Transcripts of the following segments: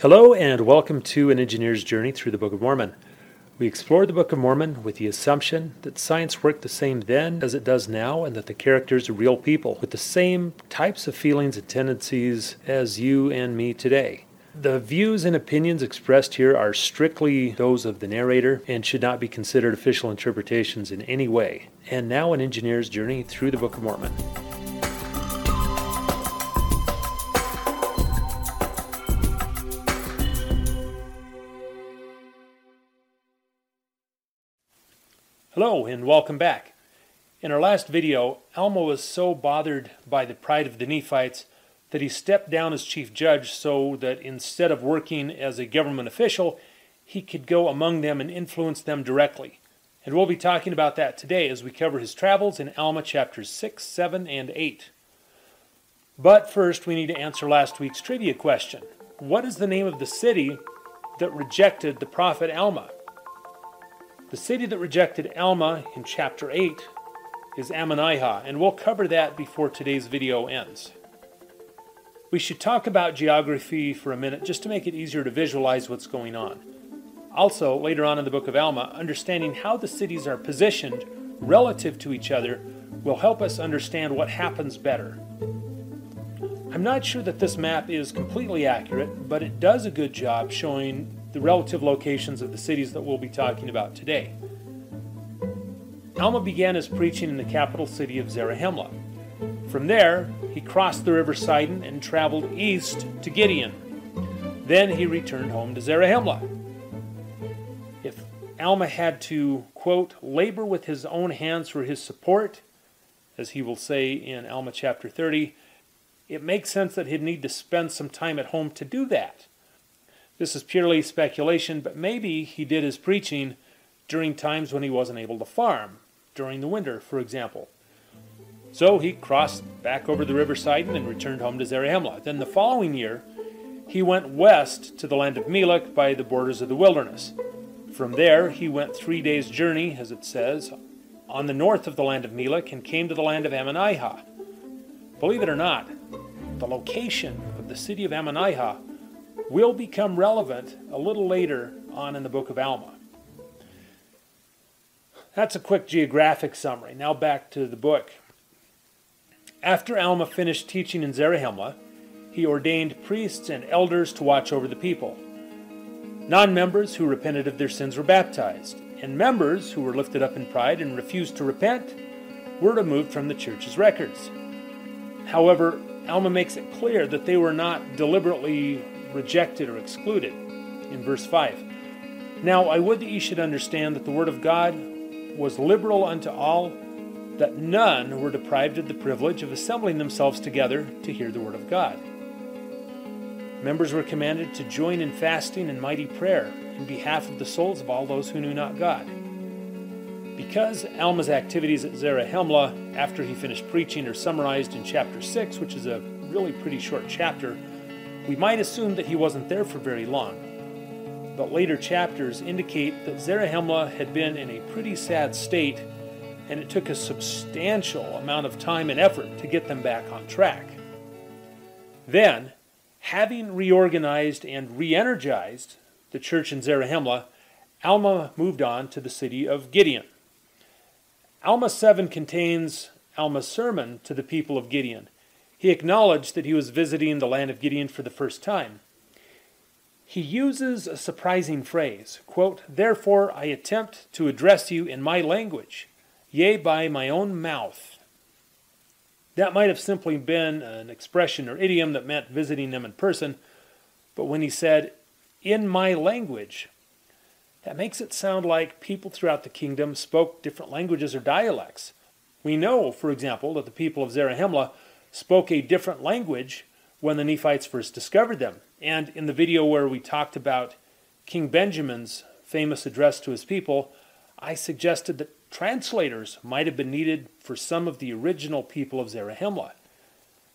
Hello, and welcome to An Engineer's Journey Through the Book of Mormon. We explore the Book of Mormon with the assumption that science worked the same then as it does now, and that the characters are real people with the same types of feelings and tendencies as you and me today. The views and opinions expressed here are strictly those of the narrator and should not be considered official interpretations in any way. And now, an engineer's journey through the Book of Mormon. Hello, and welcome back. In our last video, Alma was so bothered by the pride of the Nephites that he stepped down as chief judge so that instead of working as a government official, he could go among them and influence them directly. And we'll be talking about that today as we cover his travels in Alma chapters 6, 7, and 8. But first, we need to answer last week's trivia question What is the name of the city that rejected the prophet Alma? The city that rejected Alma in chapter 8 is Ammonihah, and we'll cover that before today's video ends. We should talk about geography for a minute just to make it easier to visualize what's going on. Also, later on in the book of Alma, understanding how the cities are positioned relative to each other will help us understand what happens better. I'm not sure that this map is completely accurate, but it does a good job showing the relative locations of the cities that we'll be talking about today. Alma began his preaching in the capital city of Zarahemla. From there, he crossed the river Sidon and traveled east to Gideon. Then he returned home to Zarahemla. If Alma had to, quote, labor with his own hands for his support, as he will say in Alma chapter 30, it makes sense that he'd need to spend some time at home to do that. This is purely speculation, but maybe he did his preaching during times when he wasn't able to farm, during the winter, for example. So he crossed back over the river Sidon and returned home to Zarahemla. Then the following year, he went west to the land of Melek by the borders of the wilderness. From there, he went three days' journey, as it says, on the north of the land of Melek and came to the land of Ammonihah. Believe it or not, the location of the city of Ammonihah will become relevant a little later on in the book of Alma. That's a quick geographic summary. Now back to the book. After Alma finished teaching in Zarahemla, he ordained priests and elders to watch over the people. Non members who repented of their sins were baptized, and members who were lifted up in pride and refused to repent were removed from the church's records. However, Alma makes it clear that they were not deliberately rejected or excluded in verse 5. Now, I would that ye should understand that the word of God was liberal unto all that none were deprived of the privilege of assembling themselves together to hear the Word of God. Members were commanded to join in fasting and mighty prayer in behalf of the souls of all those who knew not God. Because Alma's activities at Zarahemla after he finished preaching are summarized in chapter 6, which is a really pretty short chapter, we might assume that he wasn't there for very long. But later chapters indicate that Zarahemla had been in a pretty sad state and it took a substantial amount of time and effort to get them back on track. Then, having reorganized and re energized the church in Zarahemla, Alma moved on to the city of Gideon. Alma 7 contains Alma's sermon to the people of Gideon. He acknowledged that he was visiting the land of Gideon for the first time. He uses a surprising phrase, quote, Therefore I attempt to address you in my language, yea, by my own mouth. That might have simply been an expression or idiom that meant visiting them in person, but when he said, in my language, that makes it sound like people throughout the kingdom spoke different languages or dialects. We know, for example, that the people of Zarahemla spoke a different language when the Nephites first discovered them. And in the video where we talked about King Benjamin's famous address to his people, I suggested that Translators might have been needed for some of the original people of Zarahemla.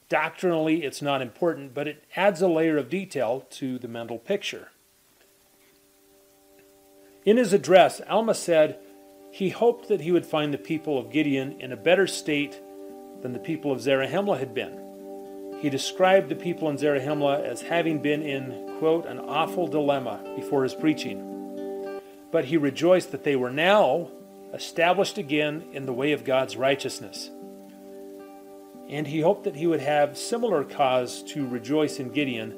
Doctrinally, it's not important, but it adds a layer of detail to the mental picture. In his address, Alma said he hoped that he would find the people of Gideon in a better state than the people of Zarahemla had been. He described the people in Zarahemla as having been in, quote, an awful dilemma before his preaching. But he rejoiced that they were now established again in the way of God's righteousness. And he hoped that he would have similar cause to rejoice in Gideon,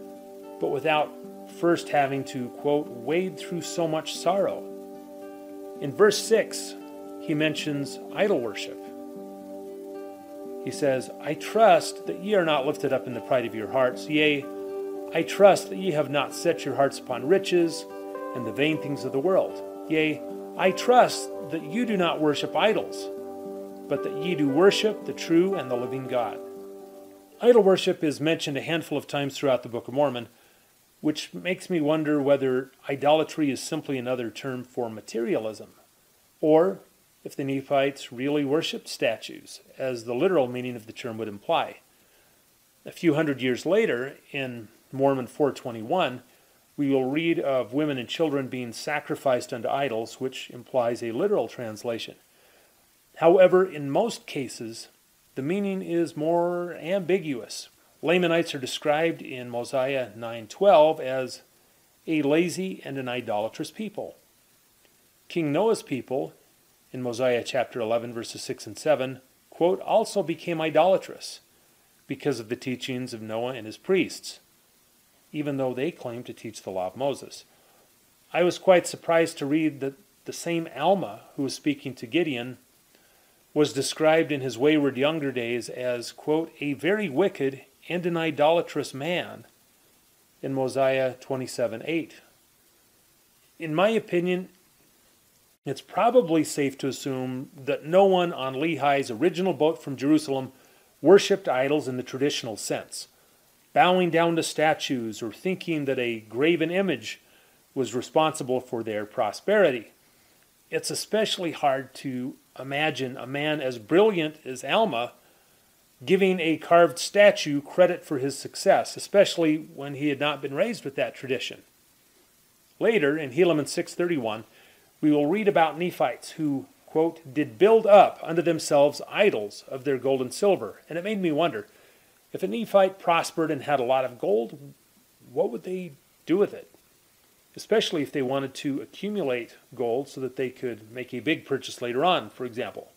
but without first having to, quote, wade through so much sorrow. In verse 6, he mentions idol worship. He says, I trust that ye are not lifted up in the pride of your hearts. Yea, I trust that ye have not set your hearts upon riches and the vain things of the world. Yea, I trust that you do not worship idols, but that ye do worship the true and the living God. Idol worship is mentioned a handful of times throughout the Book of Mormon, which makes me wonder whether idolatry is simply another term for materialism, or if the Nephites really worshipped statues, as the literal meaning of the term would imply. A few hundred years later, in Mormon 421, we will read of women and children being sacrificed unto idols, which implies a literal translation. However, in most cases, the meaning is more ambiguous. Lamanites are described in Mosiah 9:12 as a lazy and an idolatrous people. King Noah's people in Mosiah chapter 11 verses 6 and 7 quote also became idolatrous because of the teachings of Noah and his priests even though they claimed to teach the law of Moses. I was quite surprised to read that the same Alma who was speaking to Gideon was described in his wayward younger days as, quote, a very wicked and an idolatrous man in Mosiah 27 8. In my opinion, it's probably safe to assume that no one on Lehi's original boat from Jerusalem worshipped idols in the traditional sense bowing down to statues or thinking that a graven image was responsible for their prosperity. It's especially hard to imagine a man as brilliant as Alma giving a carved statue credit for his success, especially when he had not been raised with that tradition. Later, in Helaman 631, we will read about Nephites who, quote, did build up unto themselves idols of their gold and silver. And it made me wonder if a Nephite prospered and had a lot of gold, what would they do with it? Especially if they wanted to accumulate gold so that they could make a big purchase later on, for example.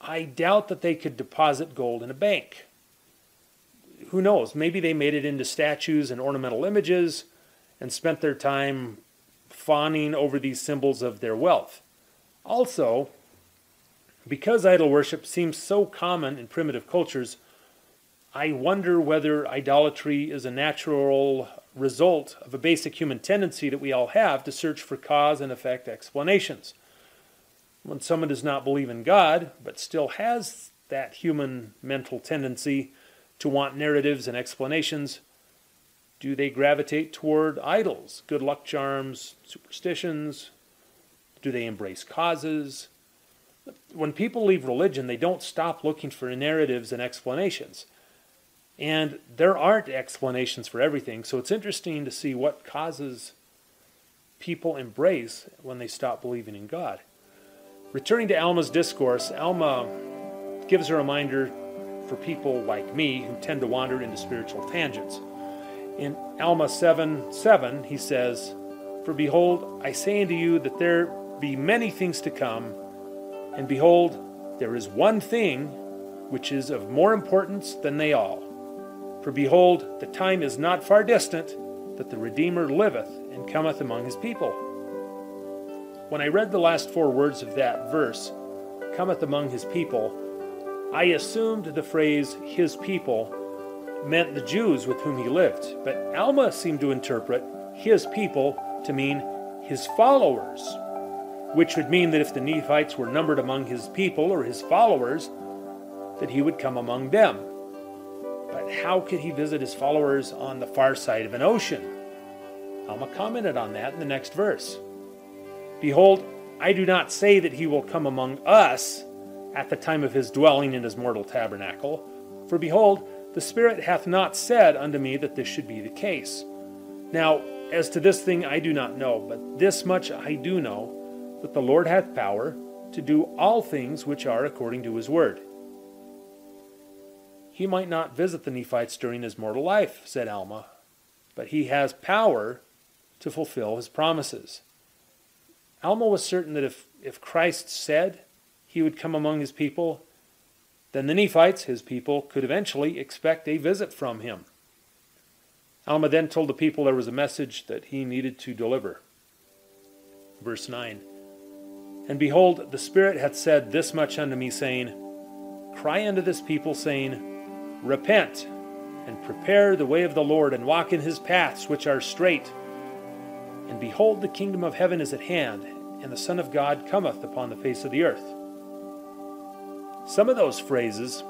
I doubt that they could deposit gold in a bank. Who knows? Maybe they made it into statues and ornamental images and spent their time fawning over these symbols of their wealth. Also, because idol worship seems so common in primitive cultures, I wonder whether idolatry is a natural result of a basic human tendency that we all have to search for cause and effect explanations. When someone does not believe in God, but still has that human mental tendency to want narratives and explanations, do they gravitate toward idols, good luck charms, superstitions? Do they embrace causes? When people leave religion, they don't stop looking for narratives and explanations. And there aren't explanations for everything, so it's interesting to see what causes people embrace when they stop believing in God. Returning to Alma's discourse, Alma gives a reminder for people like me who tend to wander into spiritual tangents. In Alma 7 7, he says, For behold, I say unto you that there be many things to come, and behold, there is one thing which is of more importance than they all. For behold, the time is not far distant that the Redeemer liveth and cometh among his people. When I read the last four words of that verse, cometh among his people, I assumed the phrase his people meant the Jews with whom he lived, but Alma seemed to interpret his people to mean his followers, which would mean that if the Nephites were numbered among his people or his followers, that he would come among them. But how could he visit his followers on the far side of an ocean? Alma commented on that in the next verse. Behold, I do not say that he will come among us at the time of his dwelling in his mortal tabernacle, for behold, the Spirit hath not said unto me that this should be the case. Now, as to this thing I do not know, but this much I do know, that the Lord hath power to do all things which are according to his word. He might not visit the Nephites during his mortal life, said Alma, but he has power to fulfill his promises. Alma was certain that if, if Christ said he would come among his people, then the Nephites, his people, could eventually expect a visit from him. Alma then told the people there was a message that he needed to deliver. Verse 9 And behold, the Spirit hath said this much unto me, saying, Cry unto this people, saying, Repent, and prepare the way of the Lord, and walk in his paths which are straight. And behold, the kingdom of heaven is at hand, and the Son of God cometh upon the face of the earth. Some of those phrases,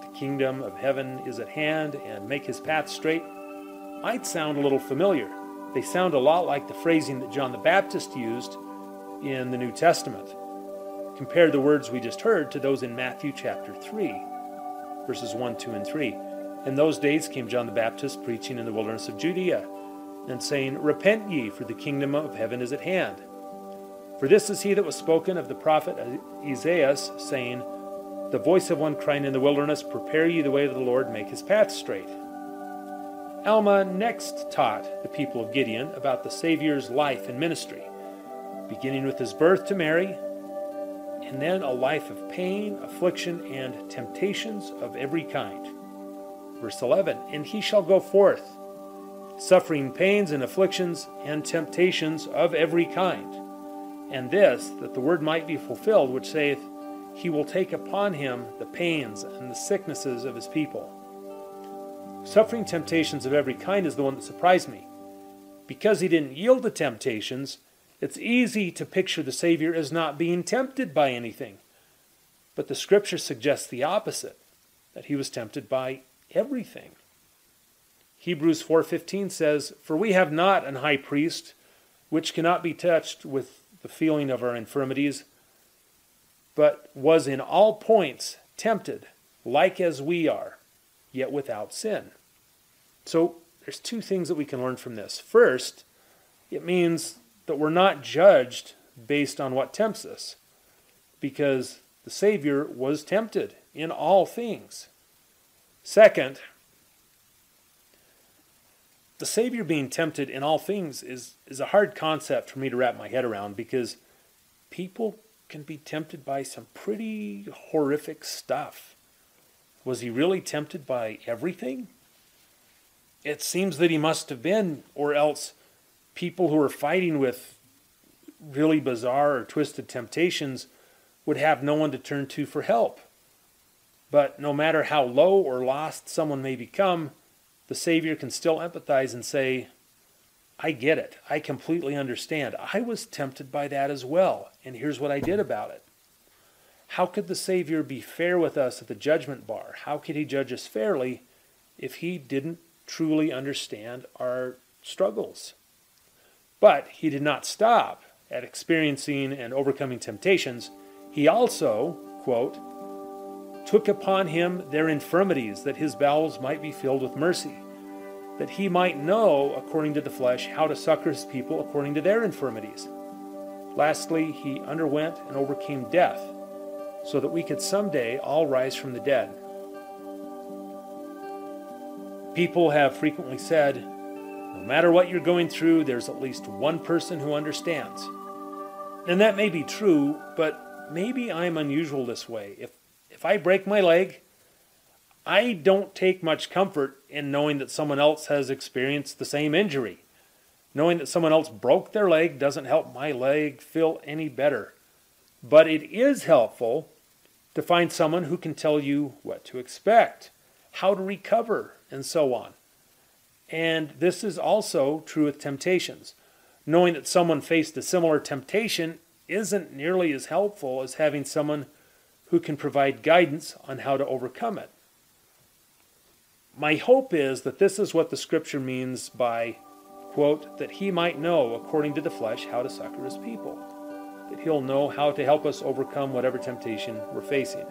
the kingdom of heaven is at hand, and make his path straight, might sound a little familiar. They sound a lot like the phrasing that John the Baptist used in the New Testament. Compare the words we just heard to those in Matthew chapter 3, verses 1, 2, and 3. In those days came John the Baptist preaching in the wilderness of Judea, and saying, Repent ye, for the kingdom of heaven is at hand. For this is he that was spoken of the prophet Isaiah, saying, The voice of one crying in the wilderness, Prepare ye the way of the Lord, make his path straight. Alma next taught the people of Gideon about the Savior's life and ministry, beginning with his birth to Mary, and then a life of pain, affliction, and temptations of every kind. Verse 11 And he shall go forth, suffering pains and afflictions and temptations of every kind. And this, that the word might be fulfilled, which saith, He will take upon him the pains and the sicknesses of his people. Suffering temptations of every kind is the one that surprised me. Because he didn't yield to temptations, it's easy to picture the Savior as not being tempted by anything. But the scripture suggests the opposite, that he was tempted by everything. Hebrews 4:15 says, "For we have not an high priest which cannot be touched with the feeling of our infirmities, but was in all points tempted, like as we are, yet without sin. So there's two things that we can learn from this. First, it means that we're not judged based on what tempts us, because the Savior was tempted in all things. Second, the Savior being tempted in all things is, is a hard concept for me to wrap my head around because people can be tempted by some pretty horrific stuff. Was he really tempted by everything? It seems that he must have been, or else people who are fighting with really bizarre or twisted temptations would have no one to turn to for help. But no matter how low or lost someone may become, the Savior can still empathize and say, I get it. I completely understand. I was tempted by that as well, and here's what I did about it. How could the Savior be fair with us at the judgment bar? How could he judge us fairly if he didn't truly understand our struggles? But he did not stop at experiencing and overcoming temptations. He also, quote, took upon him their infirmities, that his bowels might be filled with mercy, that he might know, according to the flesh, how to succor his people according to their infirmities. Lastly, he underwent and overcame death so that we could someday all rise from the dead. People have frequently said, no matter what you're going through, there's at least one person who understands. And that may be true, but maybe I'm unusual this way. If, if I break my leg, I don't take much comfort in knowing that someone else has experienced the same injury. Knowing that someone else broke their leg doesn't help my leg feel any better. But it is helpful to find someone who can tell you what to expect, how to recover, and so on. And this is also true with temptations. Knowing that someone faced a similar temptation isn't nearly as helpful as having someone who can provide guidance on how to overcome it. My hope is that this is what the scripture means by, quote, that he might know according to the flesh how to succor his people that He'll know how to help us overcome whatever temptation we're facing.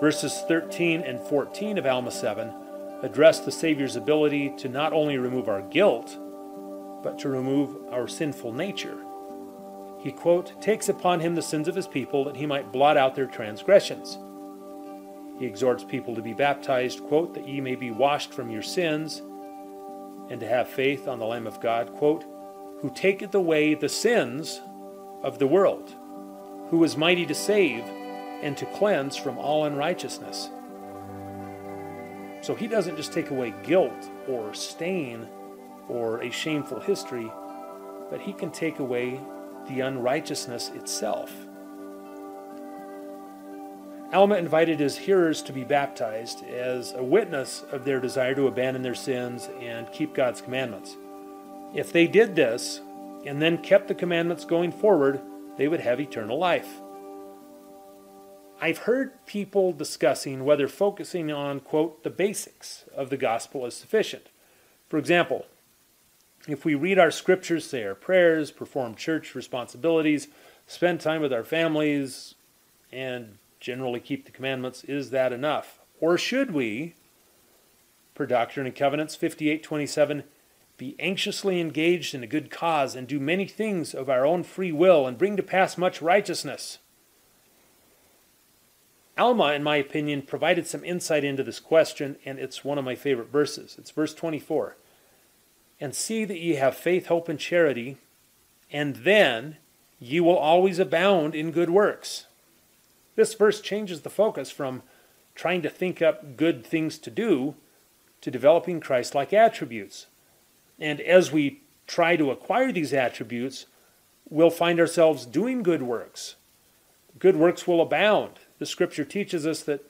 Verses 13 and 14 of Alma 7 address the Savior's ability to not only remove our guilt, but to remove our sinful nature. He, quote, takes upon him the sins of his people that he might blot out their transgressions. He exhorts people to be baptized, quote, that ye may be washed from your sins, and to have faith on the Lamb of God, quote, who taketh away the sins of the world, who is mighty to save and to cleanse from all unrighteousness. So he doesn't just take away guilt or stain or a shameful history, but he can take away the unrighteousness itself. Alma invited his hearers to be baptized as a witness of their desire to abandon their sins and keep God's commandments. If they did this and then kept the commandments going forward, they would have eternal life. I've heard people discussing whether focusing on, quote, the basics of the gospel is sufficient. For example, if we read our scriptures, say our prayers, perform church responsibilities, spend time with our families, and generally keep the commandments, is that enough? Or should we, per Doctrine and Covenants 5827, be anxiously engaged in a good cause and do many things of our own free will and bring to pass much righteousness? Alma, in my opinion, provided some insight into this question, and it's one of my favorite verses. It's verse 24. And see that ye have faith, hope, and charity, and then ye will always abound in good works. This verse changes the focus from trying to think up good things to do to developing Christ like attributes. And as we try to acquire these attributes, we'll find ourselves doing good works. Good works will abound. The scripture teaches us that,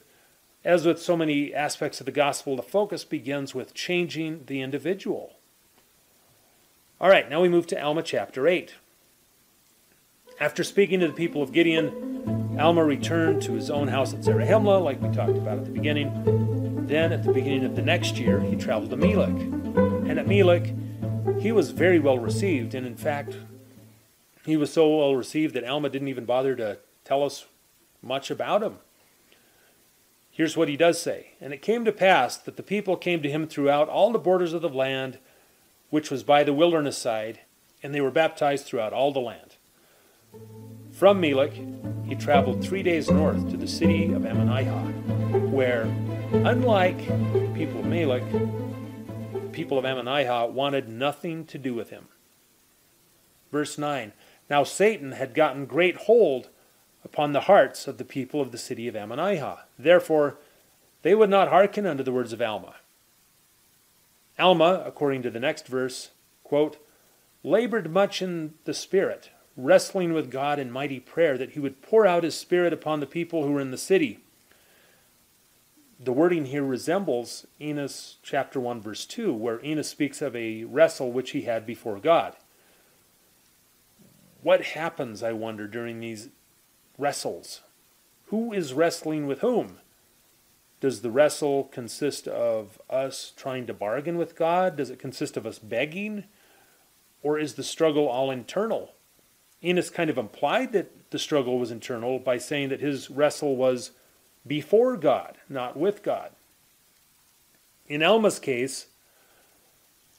as with so many aspects of the gospel, the focus begins with changing the individual. All right, now we move to Alma chapter 8. After speaking to the people of Gideon, Alma returned to his own house at Zarahemla, like we talked about at the beginning. Then, at the beginning of the next year, he traveled to Melek. And at Melek, he was very well received, and in fact, he was so well received that Alma didn't even bother to tell us much about him. Here's what he does say And it came to pass that the people came to him throughout all the borders of the land, which was by the wilderness side, and they were baptized throughout all the land. From Melek, he traveled three days north to the city of Ammonihah, where, unlike the people of Melek, people of Ammonihah wanted nothing to do with him. Verse 9 Now Satan had gotten great hold upon the hearts of the people of the city of Ammonihah. Therefore, they would not hearken unto the words of Alma. Alma, according to the next verse, quote, labored much in the Spirit, wrestling with God in mighty prayer that he would pour out his Spirit upon the people who were in the city. The wording here resembles Enos chapter 1, verse 2, where Enos speaks of a wrestle which he had before God. What happens, I wonder, during these wrestles? Who is wrestling with whom? Does the wrestle consist of us trying to bargain with God? Does it consist of us begging? Or is the struggle all internal? Enos kind of implied that the struggle was internal by saying that his wrestle was before God, not with God. In Alma's case,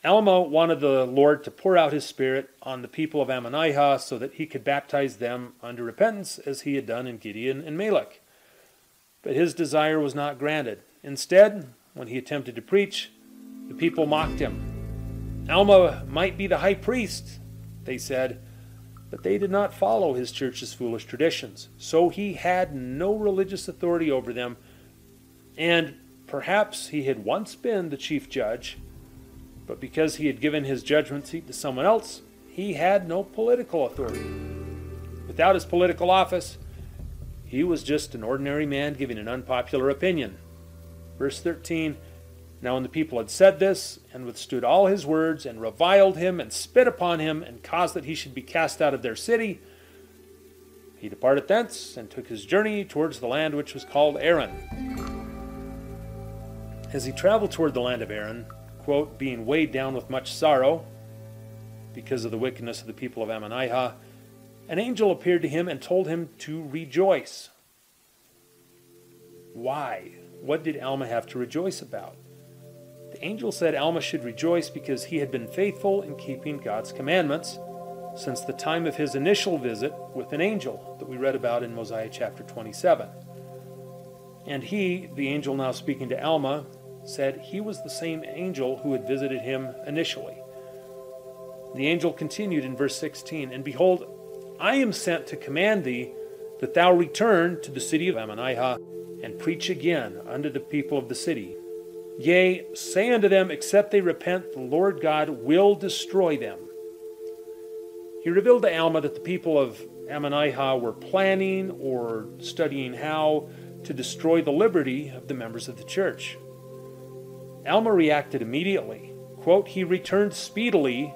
Alma wanted the Lord to pour out his Spirit on the people of Ammonihah so that he could baptize them under repentance as he had done in Gideon and Melek. But his desire was not granted. Instead, when he attempted to preach, the people mocked him. Alma might be the high priest, they said, but they did not follow his church's foolish traditions. So he had no religious authority over them, and perhaps he had once been the chief judge, but because he had given his judgment seat to someone else, he had no political authority. Without his political office, he was just an ordinary man giving an unpopular opinion. Verse 13 now, when the people had said this, and withstood all his words, and reviled him, and spit upon him, and caused that he should be cast out of their city, he departed thence, and took his journey towards the land which was called Aaron. As he traveled toward the land of Aaron, quote, being weighed down with much sorrow, because of the wickedness of the people of Ammonihah, an angel appeared to him and told him to rejoice. Why? What did Alma have to rejoice about? Angel said Alma should rejoice because he had been faithful in keeping God's commandments since the time of his initial visit with an angel that we read about in Mosiah chapter 27. And he, the angel now speaking to Alma, said he was the same angel who had visited him initially. The angel continued in verse 16 And behold, I am sent to command thee that thou return to the city of Ammonihah and preach again unto the people of the city. Yea, say unto them, except they repent, the Lord God will destroy them. He revealed to Alma that the people of Ammonihah were planning or studying how to destroy the liberty of the members of the church. Alma reacted immediately. Quote, he returned speedily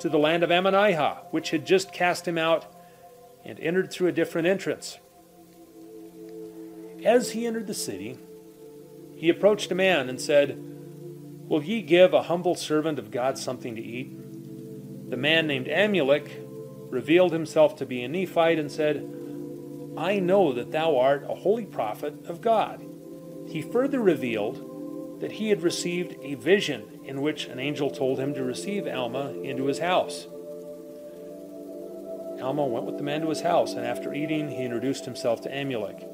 to the land of Ammonihah, which had just cast him out, and entered through a different entrance. As he entered the city, he approached a man and said, Will ye give a humble servant of God something to eat? The man named Amulek revealed himself to be a Nephite and said, I know that thou art a holy prophet of God. He further revealed that he had received a vision in which an angel told him to receive Alma into his house. Alma went with the man to his house, and after eating, he introduced himself to Amulek.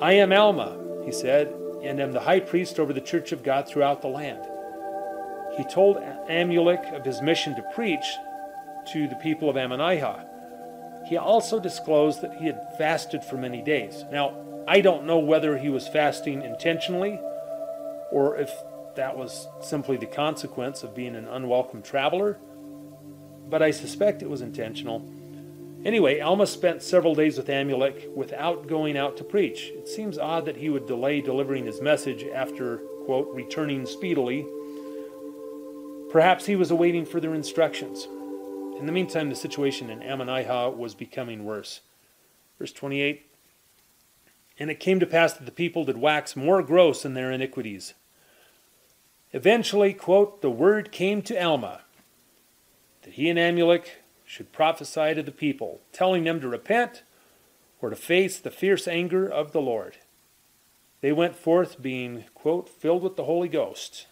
I am Alma, he said, and am the high priest over the church of God throughout the land. He told Amulek of his mission to preach to the people of Ammonihah. He also disclosed that he had fasted for many days. Now, I don't know whether he was fasting intentionally or if that was simply the consequence of being an unwelcome traveler, but I suspect it was intentional. Anyway, Alma spent several days with Amulek without going out to preach. It seems odd that he would delay delivering his message after, quote, returning speedily. Perhaps he was awaiting further instructions. In the meantime, the situation in Ammonihah was becoming worse. Verse 28 And it came to pass that the people did wax more gross in their iniquities. Eventually, quote, the word came to Alma that he and Amulek should prophesy to the people, telling them to repent or to face the fierce anger of the Lord. They went forth being, quote, filled with the Holy Ghost.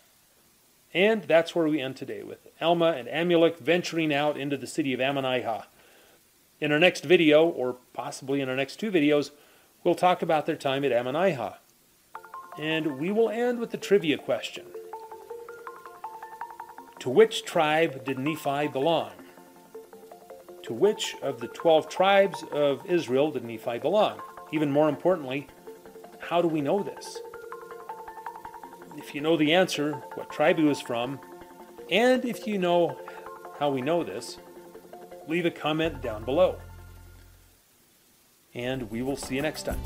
And that's where we end today with Alma and Amulek venturing out into the city of Ammonihah. In our next video, or possibly in our next two videos, we'll talk about their time at Ammonihah. And we will end with the trivia question. To which tribe did Nephi belong? To which of the 12 tribes of Israel did Nephi belong? Even more importantly, how do we know this? If you know the answer, what tribe he was from, and if you know how we know this, leave a comment down below. And we will see you next time.